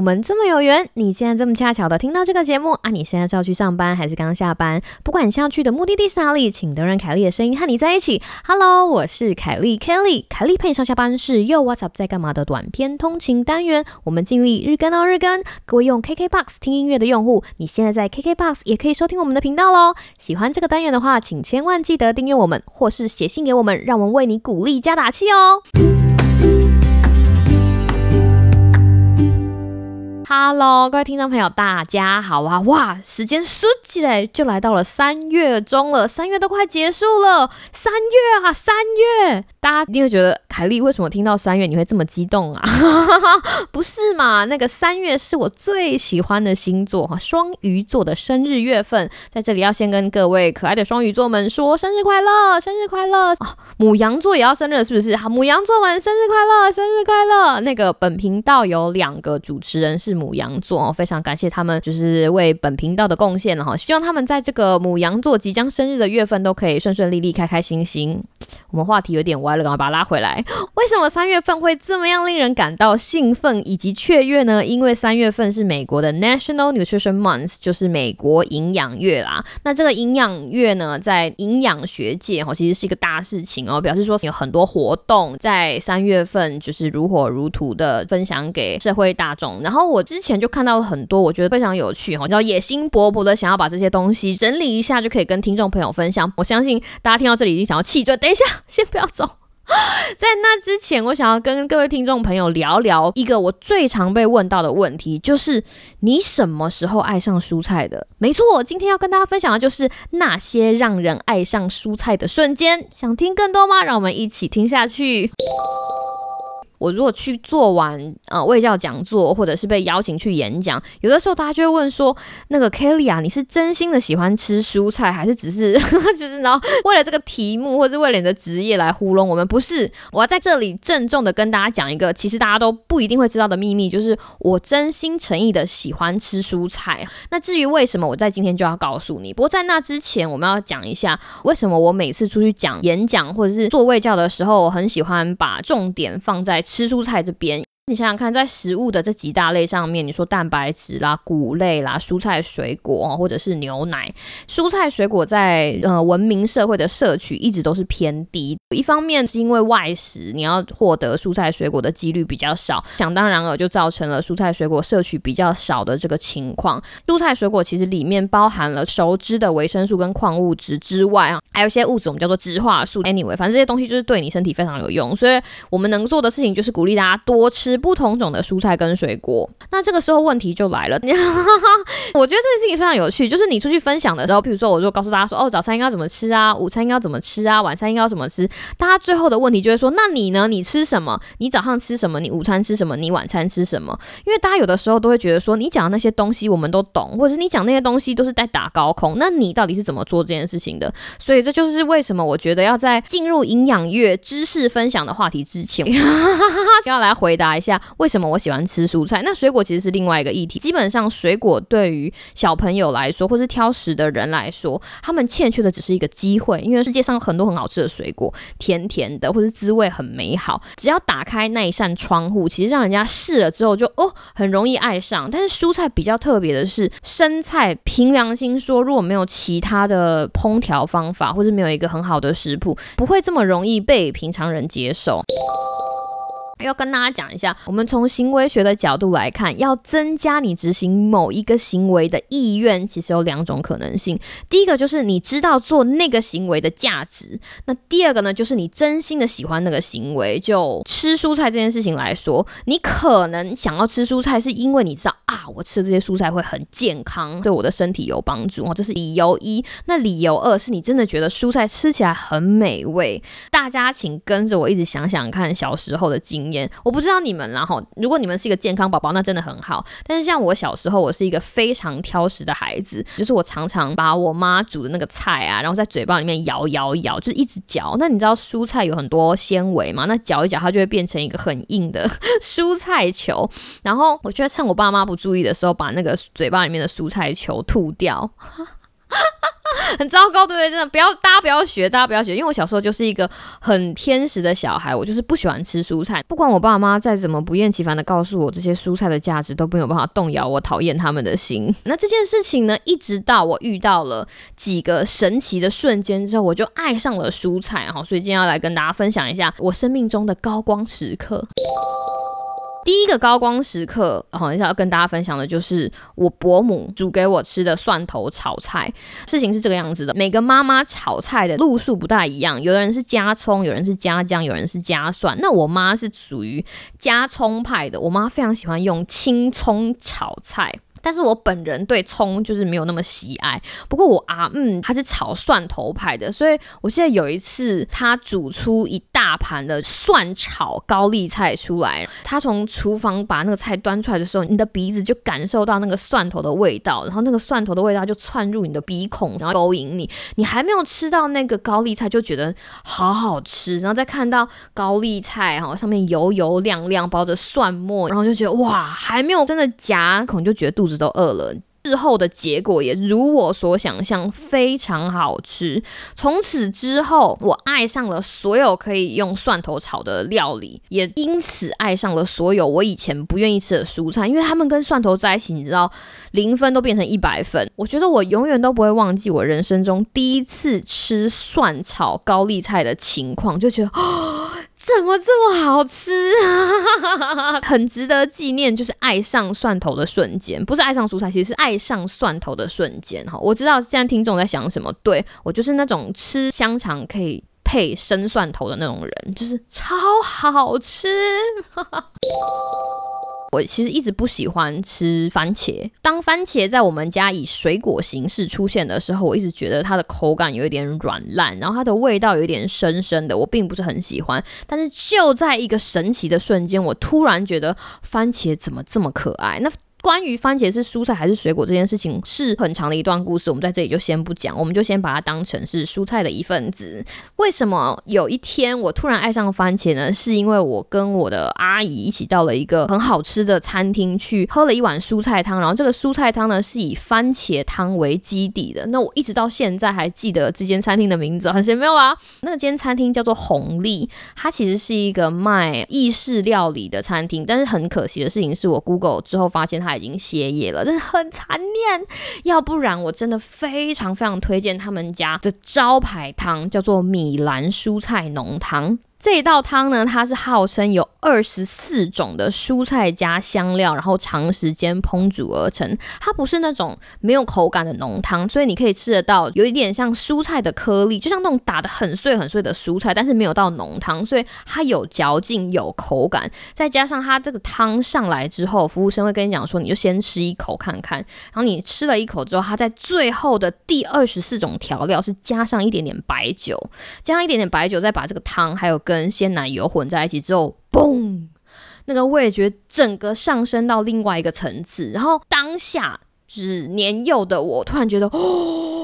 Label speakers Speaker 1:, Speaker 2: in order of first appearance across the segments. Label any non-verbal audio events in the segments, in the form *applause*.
Speaker 1: 我们这么有缘，你现在这么恰巧的听到这个节目啊！你现在是要去上班还是刚下班？不管你要去的目的地是哪里，请都让凯莉的声音和你在一起。Hello，我是凯莉 Kelly，凯莉陪你上下班是又 What's up 在干嘛的短篇通勤单元。我们尽力日更哦日更。各位用 KKBOX 听音乐的用户，你现在在 KKBOX 也可以收听我们的频道喽。喜欢这个单元的话，请千万记得订阅我们，或是写信给我们，让我们为你鼓励加打气哦。Hello，各位听众朋友，大家好啊！哇，时间说起来就来到了三月中了，三月都快结束了，三月啊，三月，大家一定会觉得凯莉为什么听到三月你会这么激动啊？*laughs* 不是嘛？那个三月是我最喜欢的星座哈，双鱼座的生日月份，在这里要先跟各位可爱的双鱼座们说生日快乐，生日快乐啊！母羊座也要生日是不是？好，母羊座们生日快乐，生日快乐！那个本频道有两个主持人是。母羊座哦，非常感谢他们，就是为本频道的贡献了哈。希望他们在这个母羊座即将生日的月份都可以顺顺利利、开开心心。我们话题有点歪了，赶快把它拉回来。*laughs* 为什么三月份会这么样令人感到兴奋以及雀跃呢？因为三月份是美国的 National Nutrition Month，就是美国营养月啦。那这个营养月呢，在营养学界哈，其实是一个大事情哦，表示说有很多活动在三月份就是如火如荼的分享给社会大众。然后我。之前就看到了很多，我觉得非常有趣哈，叫野心勃勃的想要把这些东西整理一下，就可以跟听众朋友分享。我相信大家听到这里已经想要气，就等等一下，*laughs* 先不要走。*laughs* 在那之前，我想要跟各位听众朋友聊聊一个我最常被问到的问题，就是你什么时候爱上蔬菜的？没错，今天要跟大家分享的就是那些让人爱上蔬菜的瞬间。想听更多吗？让我们一起听下去。我如果去做完呃卫教讲座，或者是被邀请去演讲，有的时候大家就会问说，那个 Kelly 啊，你是真心的喜欢吃蔬菜，还是只是 *laughs* 就是然后为了这个题目，或者为了你的职业来糊弄我们？不是，我要在这里郑重的跟大家讲一个，其实大家都不一定会知道的秘密，就是我真心诚意的喜欢吃蔬菜。那至于为什么，我在今天就要告诉你。不过在那之前，我们要讲一下为什么我每次出去讲演讲或者是做卫教的时候，我很喜欢把重点放在。吃蔬菜这边。你想想看，在食物的这几大类上面，你说蛋白质啦、谷类啦、蔬菜水果或者是牛奶，蔬菜水果在呃文明社会的摄取一直都是偏低。一方面是因为外食，你要获得蔬菜水果的几率比较少，想当然了就造成了蔬菜水果摄取比较少的这个情况。蔬菜水果其实里面包含了熟知的维生素跟矿物质之外啊，还有一些物质我们叫做植化素。Anyway，反正这些东西就是对你身体非常有用，所以我们能做的事情就是鼓励大家多吃。不同种的蔬菜跟水果，那这个时候问题就来了。*laughs* 我觉得这件事情非常有趣，就是你出去分享的时候，比如说我就告诉大家说，哦，早餐应该怎么吃啊，午餐应该怎么吃啊，晚餐应该怎么吃。大家最后的问题就会说，那你呢？你吃什么？你早上吃什么？你午餐吃什么？你晚餐吃什么？因为大家有的时候都会觉得说，你讲的那些东西我们都懂，或者是你讲那些东西都是在打高空。那你到底是怎么做这件事情的？所以这就是为什么我觉得要在进入营养月知识分享的话题之前，*laughs* 要来回答一下。为什么我喜欢吃蔬菜？那水果其实是另外一个议题。基本上，水果对于小朋友来说，或是挑食的人来说，他们欠缺的只是一个机会。因为世界上很多很好吃的水果，甜甜的，或是滋味很美好。只要打开那一扇窗户，其实让人家试了之后，就哦，很容易爱上。但是蔬菜比较特别的是，生菜凭良心说，如果没有其他的烹调方法，或是没有一个很好的食谱，不会这么容易被平常人接受。要跟大家讲一下，我们从行为学的角度来看，要增加你执行某一个行为的意愿，其实有两种可能性。第一个就是你知道做那个行为的价值，那第二个呢，就是你真心的喜欢那个行为。就吃蔬菜这件事情来说，你可能想要吃蔬菜，是因为你知道啊，我吃这些蔬菜会很健康，对我的身体有帮助哦，这是理由一。那理由二是你真的觉得蔬菜吃起来很美味。大家请跟着我一直想想看小时候的经。我不知道你们，然后如果你们是一个健康宝宝，那真的很好。但是像我小时候，我是一个非常挑食的孩子，就是我常常把我妈煮的那个菜啊，然后在嘴巴里面咬咬咬，就是一直嚼。那你知道蔬菜有很多纤维嘛？那嚼一嚼，它就会变成一个很硬的蔬菜球。然后我就趁我爸妈不注意的时候，把那个嘴巴里面的蔬菜球吐掉。*laughs* 很糟糕，对不对？真的不要，大家不要学，大家不要学，因为我小时候就是一个很偏食的小孩，我就是不喜欢吃蔬菜，不管我爸妈再怎么不厌其烦的告诉我这些蔬菜的价值，都没有办法动摇我讨厌他们的心。*laughs* 那这件事情呢，一直到我遇到了几个神奇的瞬间之后，我就爱上了蔬菜哈，所以今天要来跟大家分享一下我生命中的高光时刻。第一个高光时刻，好像要跟大家分享的就是我伯母煮给我吃的蒜头炒菜。事情是这个样子的，每个妈妈炒菜的路数不大一样，有的人是加葱，有人是加姜，有人是加蒜。那我妈是属于加葱派的，我妈非常喜欢用青葱炒菜。但是我本人对葱就是没有那么喜爱。不过我阿嗯，他是炒蒜头派的，所以我记得有一次他煮出一大盘的蒜炒高丽菜出来，他从厨房把那个菜端出来的时候，你的鼻子就感受到那个蒜头的味道，然后那个蒜头的味道就窜入你的鼻孔，然后勾引你。你还没有吃到那个高丽菜，就觉得好好吃，然后再看到高丽菜哈上面油油亮亮，包着蒜末，然后就觉得哇，还没有真的夹可能，就觉得肚子。都饿了，之后的结果也如我所想象，非常好吃。从此之后，我爱上了所有可以用蒜头炒的料理，也因此爱上了所有我以前不愿意吃的蔬菜，因为他们跟蒜头在一起，你知道，零分都变成一百分。我觉得我永远都不会忘记我人生中第一次吃蒜炒高丽菜的情况，就觉得。怎么这么好吃啊？*laughs* 很值得纪念，就是爱上蒜头的瞬间，不是爱上蔬菜，其实是爱上蒜头的瞬间。哈，我知道现在听众在想什么，对我就是那种吃香肠可以配生蒜头的那种人，就是超好吃。我其实一直不喜欢吃番茄。当番茄在我们家以水果形式出现的时候，我一直觉得它的口感有一点软烂，然后它的味道有一点深深的，我并不是很喜欢。但是就在一个神奇的瞬间，我突然觉得番茄怎么这么可爱？那。关于番茄是蔬菜还是水果这件事情是很长的一段故事，我们在这里就先不讲，我们就先把它当成是蔬菜的一份子。为什么有一天我突然爱上番茄呢？是因为我跟我的阿姨一起到了一个很好吃的餐厅去喝了一碗蔬菜汤，然后这个蔬菜汤呢是以番茄汤为基底的。那我一直到现在还记得这间餐厅的名字，很神妙啊！那间餐厅叫做红利，它其实是一个卖意式料理的餐厅，但是很可惜的事情是我 Google 之后发现它。已经歇业了，真的很残念。要不然我真的非常非常推荐他们家的招牌汤，叫做米兰蔬菜浓汤。这一道汤呢，它是号称有二十四种的蔬菜加香料，然后长时间烹煮而成。它不是那种没有口感的浓汤，所以你可以吃得到有一点像蔬菜的颗粒，就像那种打的很碎很碎的蔬菜，但是没有到浓汤，所以它有嚼劲有口感。再加上它这个汤上来之后，服务生会跟你讲说，你就先吃一口看看。然后你吃了一口之后，它在最后的第二十四种调料是加上一点点白酒，加上一点点白酒，再把这个汤还有。跟鲜奶油混在一起之后，嘣，那个味觉整个上升到另外一个层次，然后当下就是年幼的我突然觉得，哦。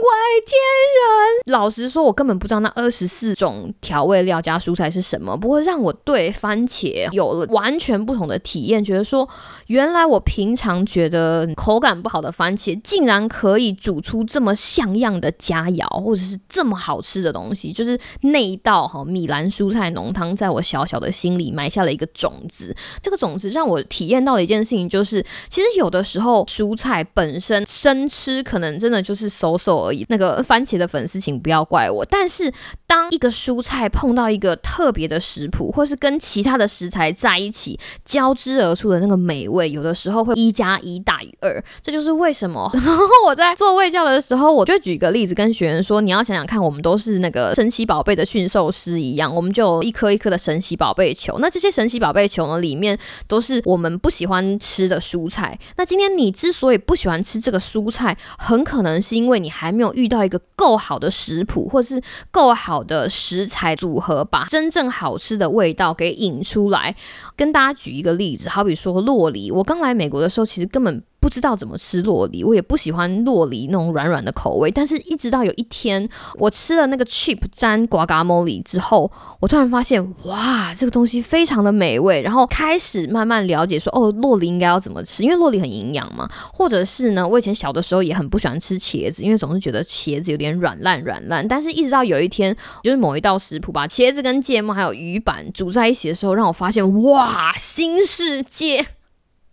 Speaker 1: 为天人！老实说，我根本不知道那二十四种调味料加蔬菜是什么。不过让我对番茄有了完全不同的体验，觉得说，原来我平常觉得口感不好的番茄，竟然可以煮出这么像样的佳肴，或者是这么好吃的东西。就是那一道哈米兰蔬菜浓汤，在我小小的心里埋下了一个种子。这个种子让我体验到的一件事情，就是其实有的时候蔬菜本身生吃，可能真的就是。搜搜而已，那个番茄的粉丝请不要怪我。但是当一个蔬菜碰到一个特别的食谱，或是跟其他的食材在一起交织而出的那个美味，有的时候会一加一大于二。这就是为什么 *laughs* 我在做味教的时候，我就举一个例子跟学员说：你要想想看，我们都是那个神奇宝贝的驯兽师一样，我们就一颗一颗的神奇宝贝球。那这些神奇宝贝球呢，里面都是我们不喜欢吃的蔬菜。那今天你之所以不喜欢吃这个蔬菜，很可能是。因为你还没有遇到一个够好的食谱，或者是够好的食材组合，把真正好吃的味道给引出来。跟大家举一个例子，好比说洛梨，我刚来美国的时候，其实根本。不知道怎么吃洛梨，我也不喜欢洛梨那种软软的口味。但是，一直到有一天，我吃了那个 chip 沾瓜嘎莫里之后，我突然发现，哇，这个东西非常的美味。然后开始慢慢了解说，哦，洛梨应该要怎么吃，因为洛梨很营养嘛。或者是呢，我以前小的时候也很不喜欢吃茄子，因为总是觉得茄子有点软烂软烂。但是，一直到有一天，就是某一道食谱把茄子跟芥末还有鱼板煮在一起的时候，让我发现，哇，新世界。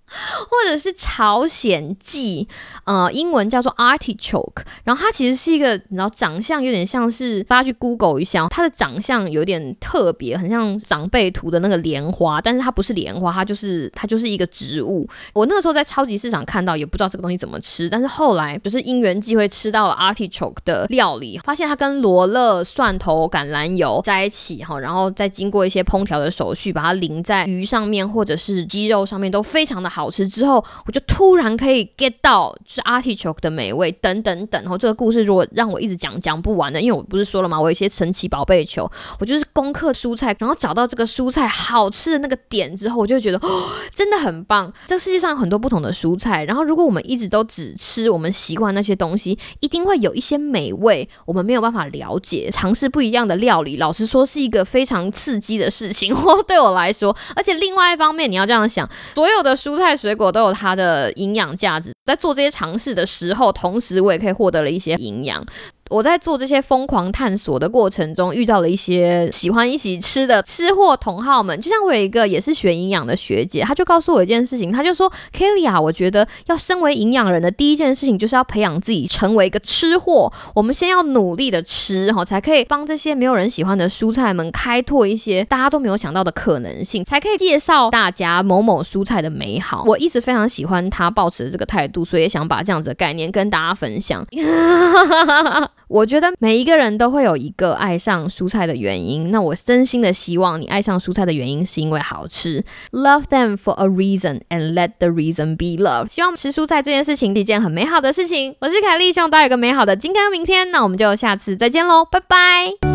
Speaker 1: *laughs* 或者是朝鲜蓟，呃，英文叫做 artichoke，然后它其实是一个，你知道，长相有点像是，大家去 Google 一下，它的长相有点特别，很像长辈图的那个莲花，但是它不是莲花，它就是它就是一个植物。我那个时候在超级市场看到，也不知道这个东西怎么吃，但是后来就是因缘际会吃到了 artichoke 的料理，发现它跟罗勒、蒜头、橄榄油在一起哈，然后再经过一些烹调的手续，把它淋在鱼上面或者是鸡肉上面，都非常的好。吃之后，我就突然可以 get 到就是 artichoke 的美味等等等。然后这个故事如果让我一直讲讲不完的，因为我不是说了吗？我有一些神奇宝贝球，我就是攻克蔬菜，然后找到这个蔬菜好吃的那个点之后，我就觉得哦，真的很棒。这世界上有很多不同的蔬菜，然后如果我们一直都只吃我们习惯那些东西，一定会有一些美味我们没有办法了解。尝试不一样的料理，老实说是一个非常刺激的事情。或 *laughs* 对我来说，而且另外一方面，你要这样想，所有的蔬菜。菜水果都有它的营养价值，在做这些尝试的时候，同时我也可以获得了一些营养。我在做这些疯狂探索的过程中，遇到了一些喜欢一起吃的吃货同好们。就像我有一个也是学营养的学姐，她就告诉我一件事情，她就说：“Kelly 啊，我觉得要身为营养人的第一件事情，就是要培养自己成为一个吃货。我们先要努力的吃，哈，才可以帮这些没有人喜欢的蔬菜们开拓一些大家都没有想到的可能性，才可以介绍大家某某蔬菜的美好。我一直非常喜欢她保持的这个态度，所以也想把这样子的概念跟大家分享。*laughs* ”我觉得每一个人都会有一个爱上蔬菜的原因。那我真心的希望你爱上蔬菜的原因是因为好吃。Love them for a reason and let the reason be love。希望吃蔬菜这件事情是一件很美好的事情。我是凯莉，希望大家有个美好的今天和明天。那我们就下次再见喽，拜拜。